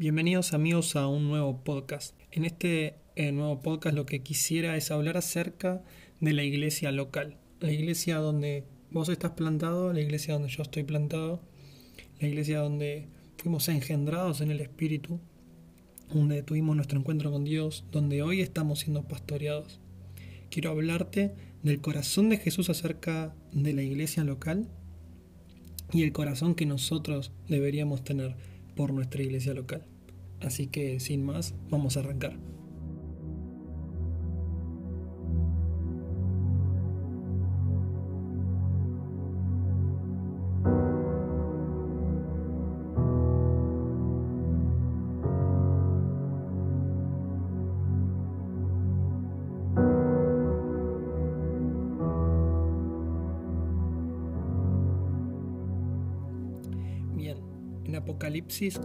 Bienvenidos amigos a un nuevo podcast. En este eh, nuevo podcast lo que quisiera es hablar acerca de la iglesia local. La iglesia donde vos estás plantado, la iglesia donde yo estoy plantado, la iglesia donde fuimos engendrados en el Espíritu, donde tuvimos nuestro encuentro con Dios, donde hoy estamos siendo pastoreados. Quiero hablarte del corazón de Jesús acerca de la iglesia local y el corazón que nosotros deberíamos tener por nuestra iglesia local. Así que sin más, vamos a arrancar.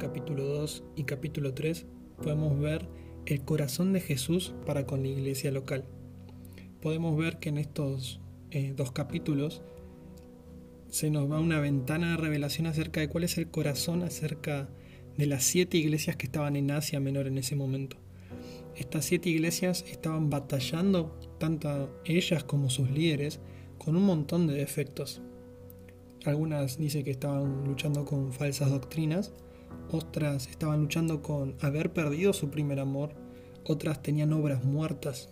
Capítulo 2 y capítulo 3 podemos ver el corazón de Jesús para con la iglesia local. Podemos ver que en estos eh, dos capítulos se nos va una ventana de revelación acerca de cuál es el corazón acerca de las siete iglesias que estaban en Asia Menor en ese momento. Estas siete iglesias estaban batallando, tanto ellas como sus líderes, con un montón de defectos. Algunas dicen que estaban luchando con falsas doctrinas, otras estaban luchando con haber perdido su primer amor, otras tenían obras muertas,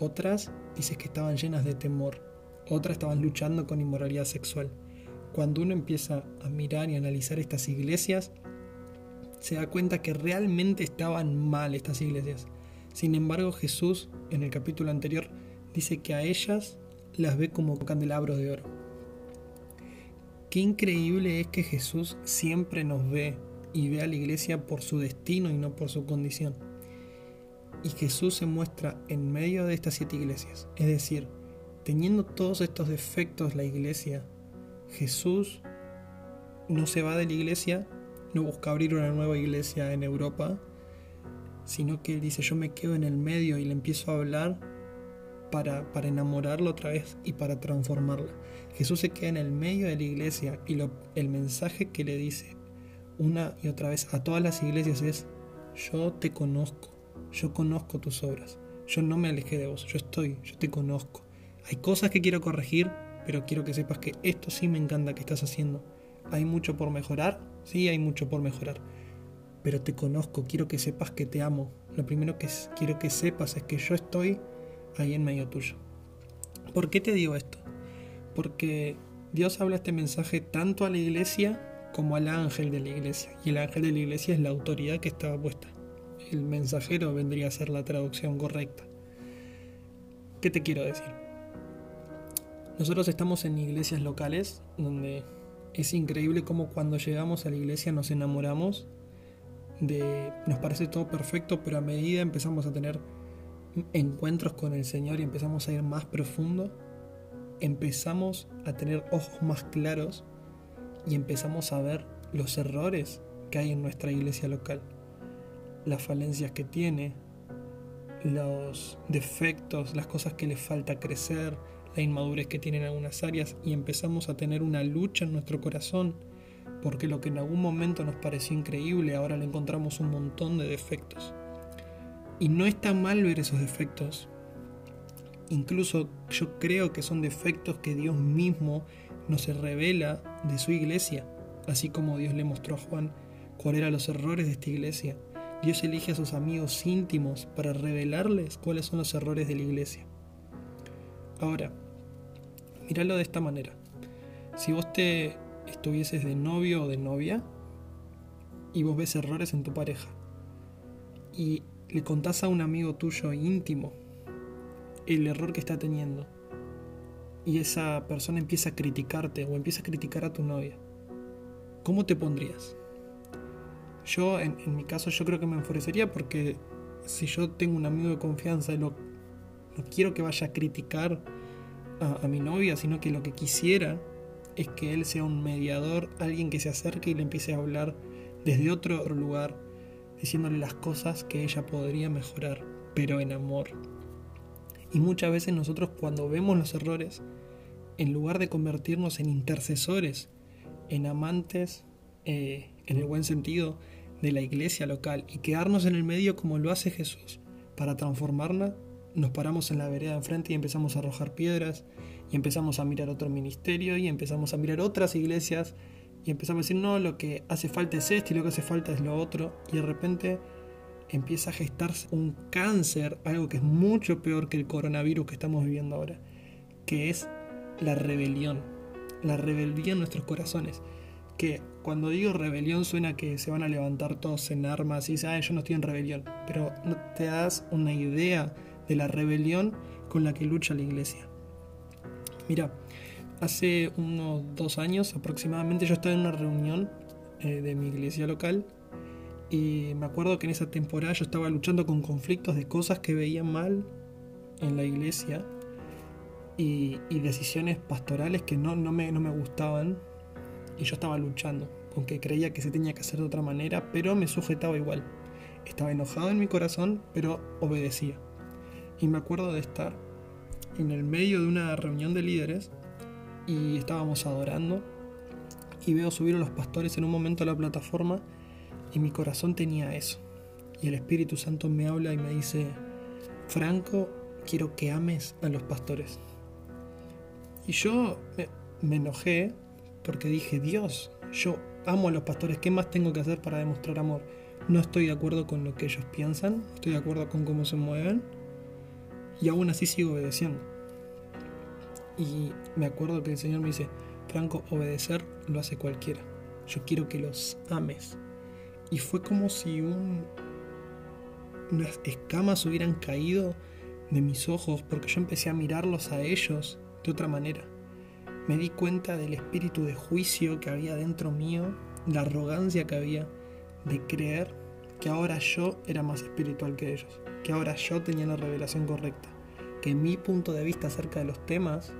otras dicen que estaban llenas de temor, otras estaban luchando con inmoralidad sexual. Cuando uno empieza a mirar y analizar estas iglesias, se da cuenta que realmente estaban mal estas iglesias. Sin embargo, Jesús en el capítulo anterior dice que a ellas las ve como candelabros de oro. Qué increíble es que Jesús siempre nos ve y ve a la iglesia por su destino y no por su condición. Y Jesús se muestra en medio de estas siete iglesias. Es decir, teniendo todos estos defectos la iglesia, Jesús no se va de la iglesia, no busca abrir una nueva iglesia en Europa, sino que él dice yo me quedo en el medio y le empiezo a hablar para, para enamorarlo otra vez y para transformarla. Jesús se queda en el medio de la iglesia y lo, el mensaje que le dice una y otra vez a todas las iglesias es, yo te conozco, yo conozco tus obras, yo no me alejé de vos, yo estoy, yo te conozco. Hay cosas que quiero corregir, pero quiero que sepas que esto sí me encanta que estás haciendo. Hay mucho por mejorar, sí hay mucho por mejorar, pero te conozco, quiero que sepas que te amo. Lo primero que quiero que sepas es que yo estoy ahí en medio tuyo. ¿Por qué te digo esto? Porque Dios habla este mensaje tanto a la iglesia como al ángel de la iglesia. Y el ángel de la iglesia es la autoridad que estaba puesta. El mensajero vendría a ser la traducción correcta. ¿Qué te quiero decir? Nosotros estamos en iglesias locales donde es increíble cómo cuando llegamos a la iglesia nos enamoramos de nos parece todo perfecto, pero a medida empezamos a tener encuentros con el Señor y empezamos a ir más profundo, empezamos a tener ojos más claros y empezamos a ver los errores que hay en nuestra iglesia local, las falencias que tiene, los defectos, las cosas que le falta crecer, la inmadurez que tiene en algunas áreas y empezamos a tener una lucha en nuestro corazón porque lo que en algún momento nos pareció increíble ahora le encontramos un montón de defectos. Y no está mal ver esos defectos. Incluso yo creo que son defectos que Dios mismo nos revela de su iglesia, así como Dios le mostró a Juan cuáles eran los errores de esta iglesia. Dios elige a sus amigos íntimos para revelarles cuáles son los errores de la iglesia. Ahora, míralo de esta manera. Si vos te estuvieses de novio o de novia y vos ves errores en tu pareja y le contás a un amigo tuyo íntimo el error que está teniendo y esa persona empieza a criticarte o empieza a criticar a tu novia, ¿cómo te pondrías? Yo, en, mi caso, yo creo que me enfurecería porque si yo tengo un amigo de confianza y lo, no quiero que vaya a criticar a, a mi novia, sino que lo que quisiera es que él sea un mediador, alguien que se acerque y le empiece a hablar desde otro lugar, diciéndole las cosas que ella podría mejorar, pero en amor. Y muchas veces nosotros cuando vemos los errores, en lugar de convertirnos en intercesores, en amantes, eh, en el buen sentido, de la iglesia local y quedarnos en el medio como lo hace Jesús. Para transformarla, nos paramos en la vereda enfrente y empezamos a arrojar piedras y empezamos a mirar otro ministerio y empezamos a mirar otras iglesias y empezamos a decir, no, lo que hace falta es esto y lo que hace falta es lo otro. Y de repente empieza a gestarse un cáncer, algo que es mucho peor que el coronavirus que estamos viviendo ahora, que es la rebelión. La rebeldía en nuestros corazones. Que cuando digo rebelión suena que se van a levantar todos en armas y dicen, ah, yo no estoy en rebelión. Pero no te das una idea de la rebelión con la que lucha la iglesia. Mira, hace unos dos años aproximadamente yo estaba en una reunión eh, de mi iglesia local y me acuerdo que en esa temporada yo estaba luchando con conflictos de cosas que veía mal en la iglesia y, decisiones pastorales que no, no, me, no me gustaban y yo estaba luchando con creía que se tenía que hacer de otra manera, pero me sujetaba igual. Estaba enojado en mi corazón, pero obedecía. Y me acuerdo de estar en el medio de una reunión de líderes y estábamos adorando y veo subir a los pastores en un momento a la plataforma y mi corazón tenía eso. Y el Espíritu Santo me habla y me dice, Franco, quiero que ames a los pastores. Y yo me, enojé porque dije, Dios, yo amo a los pastores, ¿qué más tengo que hacer para demostrar amor? No estoy de acuerdo con lo que ellos piensan, estoy de acuerdo con cómo se mueven y aún así sigo obedeciendo. Y me acuerdo que el Señor me dice, Franco, obedecer lo hace cualquiera. Yo quiero que los ames. Y fue como si un, unas escamas hubieran caído de mis ojos porque yo empecé a mirarlos a ellos de otra manera. Me di cuenta del espíritu de juicio que había dentro mío, la arrogancia que había de creer que ahora yo era más espiritual que ellos, que ahora yo tenía la revelación correcta, que mi punto de vista acerca de los temas,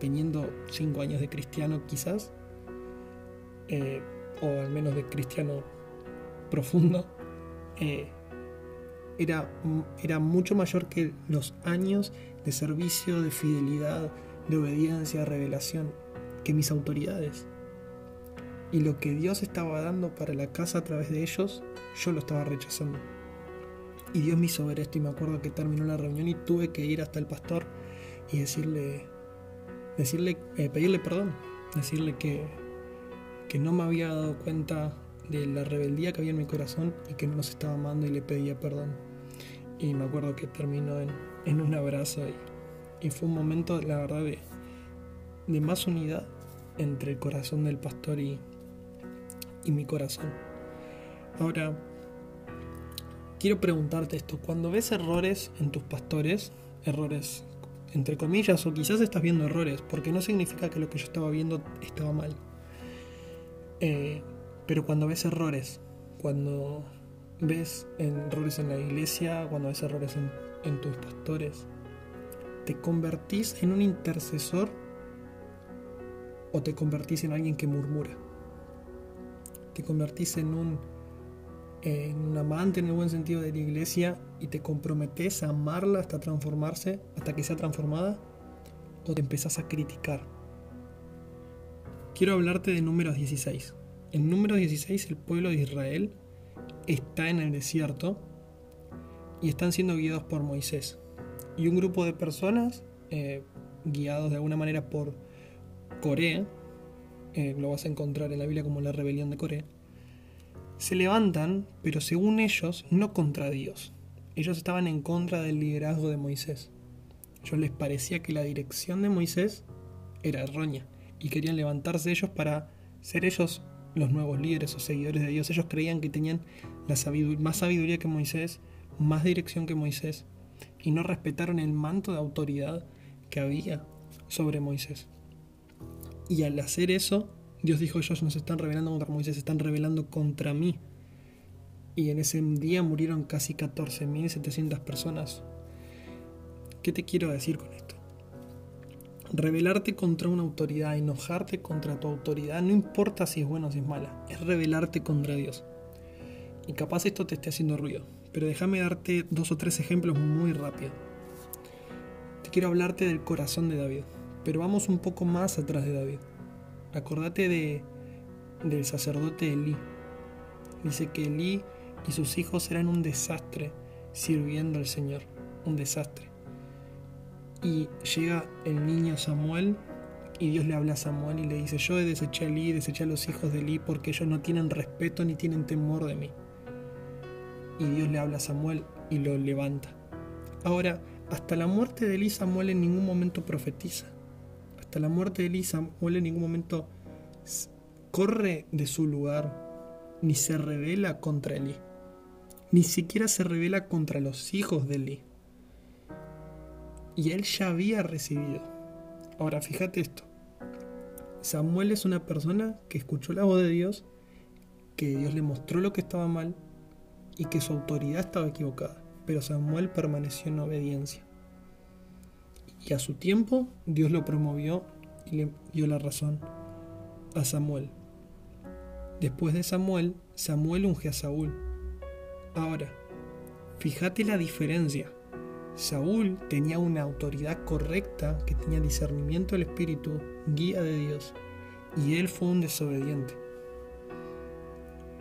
teniendo cinco años de cristiano quizás, eh, o al menos de cristiano profundo, eh, era, era mucho mayor que los años de servicio, de fidelidad, de obediencia, de revelación, que mis autoridades. Y lo que Dios estaba dando para la casa a través de ellos, yo lo estaba rechazando. Y Dios me hizo ver esto y me acuerdo que terminó la reunión y tuve que ir hasta el pastor y decirle, decirle, eh, pedirle perdón, decirle que, que no me había dado cuenta de la rebeldía que había en mi corazón y que no nos estaba amando y le pedía perdón. Y me acuerdo que terminó en, en un abrazo y, y, fue un momento, la verdad, de, de más unidad entre el corazón del pastor y, y mi corazón. Ahora, quiero preguntarte esto, cuando ves errores en tus pastores, errores entre comillas, o quizás estás viendo errores, porque no significa que lo que yo estaba viendo estaba mal. Eh, pero cuando ves errores, cuando ves errores en la iglesia, cuando ves errores en, tus pastores, ¿te convertís en un intercesor o te convertís en alguien que murmura? ¿Te convertís en un, en un amante en el buen sentido de la iglesia y te comprometes a amarla hasta transformarse, hasta que sea transformada? ¿O te empezás a criticar? Quiero hablarte de números 16. En número 16 el pueblo de Israel está en el desierto y están siendo guiados por Moisés. Y un grupo de personas, eh, guiados de alguna manera por Corea, eh, lo vas a encontrar en la Biblia como la rebelión de Corea, se levantan, pero según ellos, no contra Dios. Ellos estaban en contra del liderazgo de Moisés. Ellos les parecía que la dirección de Moisés era errónea y querían levantarse ellos para ser ellos los nuevos líderes o seguidores de Dios. Ellos creían que tenían la más sabiduría que Moisés, más dirección que Moisés, y no respetaron el manto de autoridad que había sobre Moisés. Y al hacer eso, Dios dijo, ellos no se están rebelando contra Moisés, se están rebelando contra mí. Y en ese día murieron casi 14.700 personas. ¿Qué te quiero decir con esto? Rebelarte contra una autoridad, enojarte contra tu autoridad, no importa si es buena o si es mala, es rebelarte contra Dios. Y capaz esto te esté haciendo ruido, pero déjame darte dos o tres ejemplos muy rápido. Te quiero hablarte del corazón de David, pero vamos un poco más atrás de David. Acordate de, del sacerdote Elí. Dice que Elí y sus hijos eran un desastre sirviendo al Señor, un desastre. Y llega el niño Samuel y Dios le habla a Samuel y le dice, yo he desechado a Elí, deseché a los hijos de Elí porque ellos no tienen respeto ni tienen temor de mí. Y Dios le habla a Samuel y lo levanta. Ahora, hasta la muerte de Elí Samuel en ningún momento profetiza. Hasta la muerte de Elí Samuel en ningún momento corre de su lugar ni se revela contra Elí. Ni siquiera se revela contra los hijos de Elí. Y él ya había recibido. Ahora fíjate esto. Samuel es una persona que escuchó la voz de Dios, que Dios le mostró lo que estaba mal y que su autoridad estaba equivocada. Pero Samuel permaneció en obediencia. Y a su tiempo Dios lo promovió y le dio la razón a Samuel. Después de Samuel, Samuel unge a Saúl. Ahora, fíjate la diferencia. Saúl tenía una autoridad correcta, que tenía discernimiento del Espíritu, guía de Dios, y él fue un desobediente.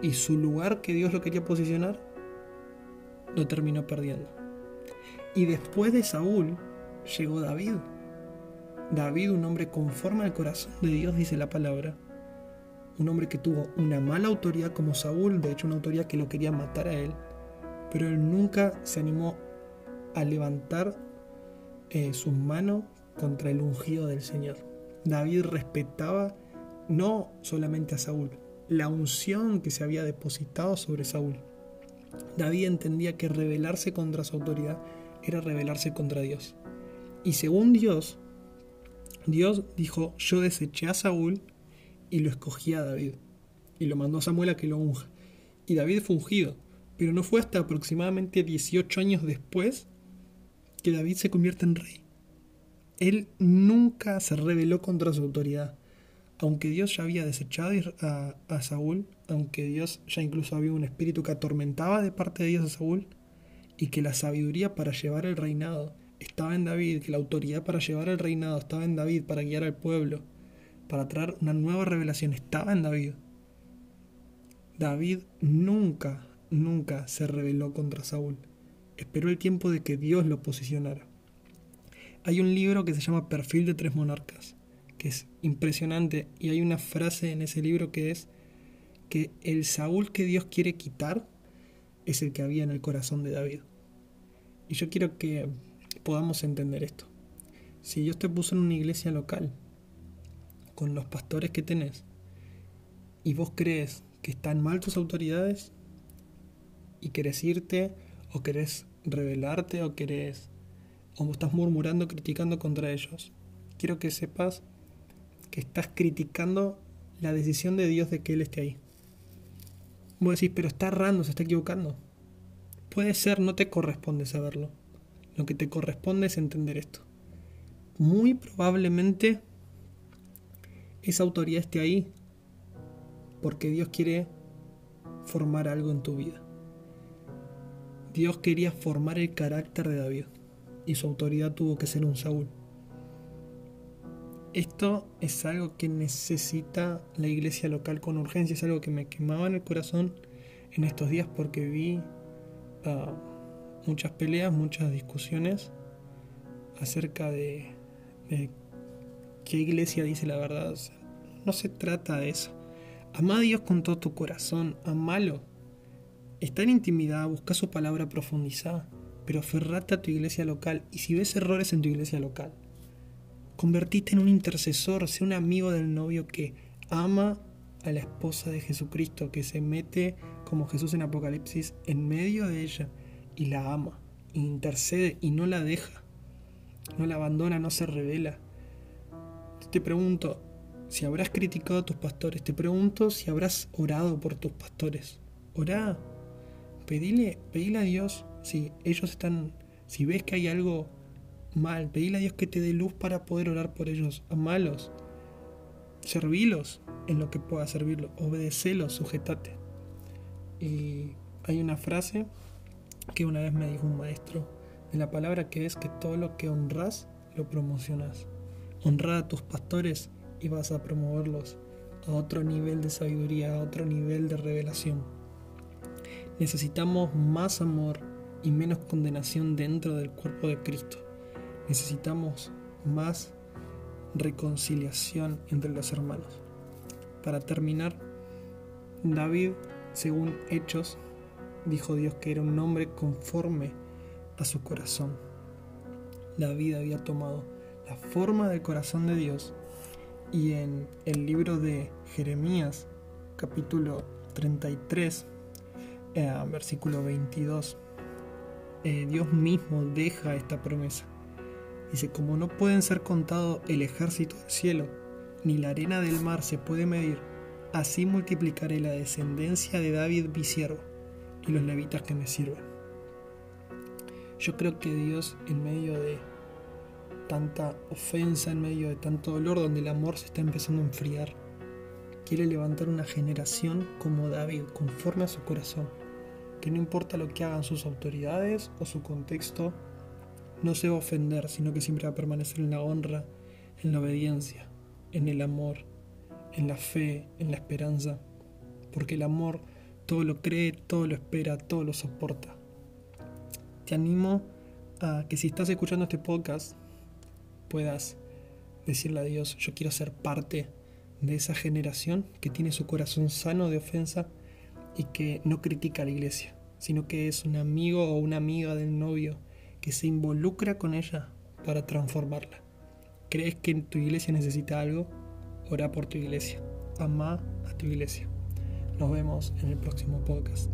Y su lugar que Dios lo quería posicionar, lo terminó perdiendo. Y después de Saúl llegó David. David, un hombre conforme al corazón de Dios, dice la palabra. Un hombre que tuvo una mala autoridad como Saúl, de hecho una autoridad que lo quería matar a él, pero él nunca se animó a levantar eh, sus manos contra el ungido del Señor. David respetaba no solamente a Saúl, la unción que se había depositado sobre Saúl. David entendía que rebelarse contra su autoridad era rebelarse contra Dios. Y según Dios, Dios dijo, yo deseché a Saúl y lo escogí a David. Y lo mandó a Samuel a que lo unja. Y David fue ungido. Pero no fue hasta aproximadamente 18 años después que David se convierte en rey. Él nunca se rebeló contra su autoridad. Aunque Dios ya había desechado a, a, Saúl, aunque Dios ya incluso había un espíritu que atormentaba de parte de Dios a Saúl, y que la sabiduría para llevar el reinado estaba en David, que la autoridad para llevar el reinado estaba en David, para guiar al pueblo, para traer una nueva revelación, estaba en David. David nunca, nunca se rebeló contra Saúl esperó el tiempo de que Dios lo posicionara. Hay un libro que se llama Perfil de tres monarcas, que es impresionante, y hay una frase en ese libro que es que el Saúl que Dios quiere quitar es el que había en el corazón de David. Y yo quiero que podamos entender esto. Si Dios te puso en una iglesia local, con los pastores que tenés, y vos crees que están mal tus autoridades, y querés irte o querés rebelarte o querés o estás murmurando, criticando contra ellos. Quiero que sepas que estás criticando la decisión de Dios de que Él esté ahí. Vos decís, pero está errando, se está equivocando. Puede ser, no te corresponde saberlo. Lo que te corresponde es entender esto. Muy probablemente esa autoridad esté ahí porque Dios quiere formar algo en tu vida. Dios quería formar el carácter de David y su autoridad tuvo que ser un Saúl. Esto es algo que necesita la iglesia local con urgencia, es algo que me quemaba en el corazón en estos días porque vi ah, muchas peleas, muchas discusiones acerca de, qué iglesia dice la verdad. no se trata de eso. Ama a Dios con todo tu corazón, amalo Está en intimidad, busca su palabra profundizada, pero aferrate a tu iglesia local y si ves errores en tu iglesia local, convertite en un intercesor, sé un amigo del novio que ama a la esposa de Jesucristo, que se mete como Jesús en Apocalipsis en medio de ella y la ama, intercede y no la deja, no la abandona, no se revela. Te pregunto si habrás criticado a tus pastores, te pregunto si habrás orado por tus pastores. Orá, pedile, pedile a Dios si ellos están, si ves que hay algo mal, pedile a Dios que te dé luz para poder orar por ellos, amalos, servilos en lo que pueda servirlo, obedecelos, sujetate. Y hay una frase que una vez me dijo un maestro de la palabra que es que todo lo que honras lo promocionas. Honra a tus pastores y vas a promoverlos a otro nivel de sabiduría, a otro nivel de revelación. Necesitamos más amor y menos condenación dentro del cuerpo de Cristo. Necesitamos más reconciliación entre los hermanos. Para terminar, David, según Hechos, dijo Dios que era un hombre conforme a su corazón. David había tomado la forma del corazón de Dios y en el libro de Jeremías, capítulo 33, eh, versículo 22, eh, Dios mismo deja esta promesa. Dice, como no pueden ser contados el ejército del cielo, ni la arena del mar se puede medir, así multiplicaré la descendencia de David mi siervo y los levitas que me sirven. Yo creo que Dios en medio de tanta ofensa, en medio de tanto dolor, donde el amor se está empezando a enfriar, quiere levantar una generación como David, conforme a su corazón, que no importa lo que hagan sus autoridades o su contexto, no se va a ofender, sino que siempre va a permanecer en la honra, en la obediencia, en el amor, en la fe, en la esperanza, porque el amor todo lo cree, todo lo espera, todo lo soporta. Te animo a que si estás escuchando este podcast puedas decirle a Dios, yo quiero ser parte de esa generación que tiene su corazón sano de ofensa y que no critica a la iglesia, sino que es un amigo o una amiga del novio que se involucra con ella para transformarla. ¿Crees que tu iglesia necesita algo? Ora por tu iglesia. Ama a tu iglesia. Nos vemos en el próximo podcast.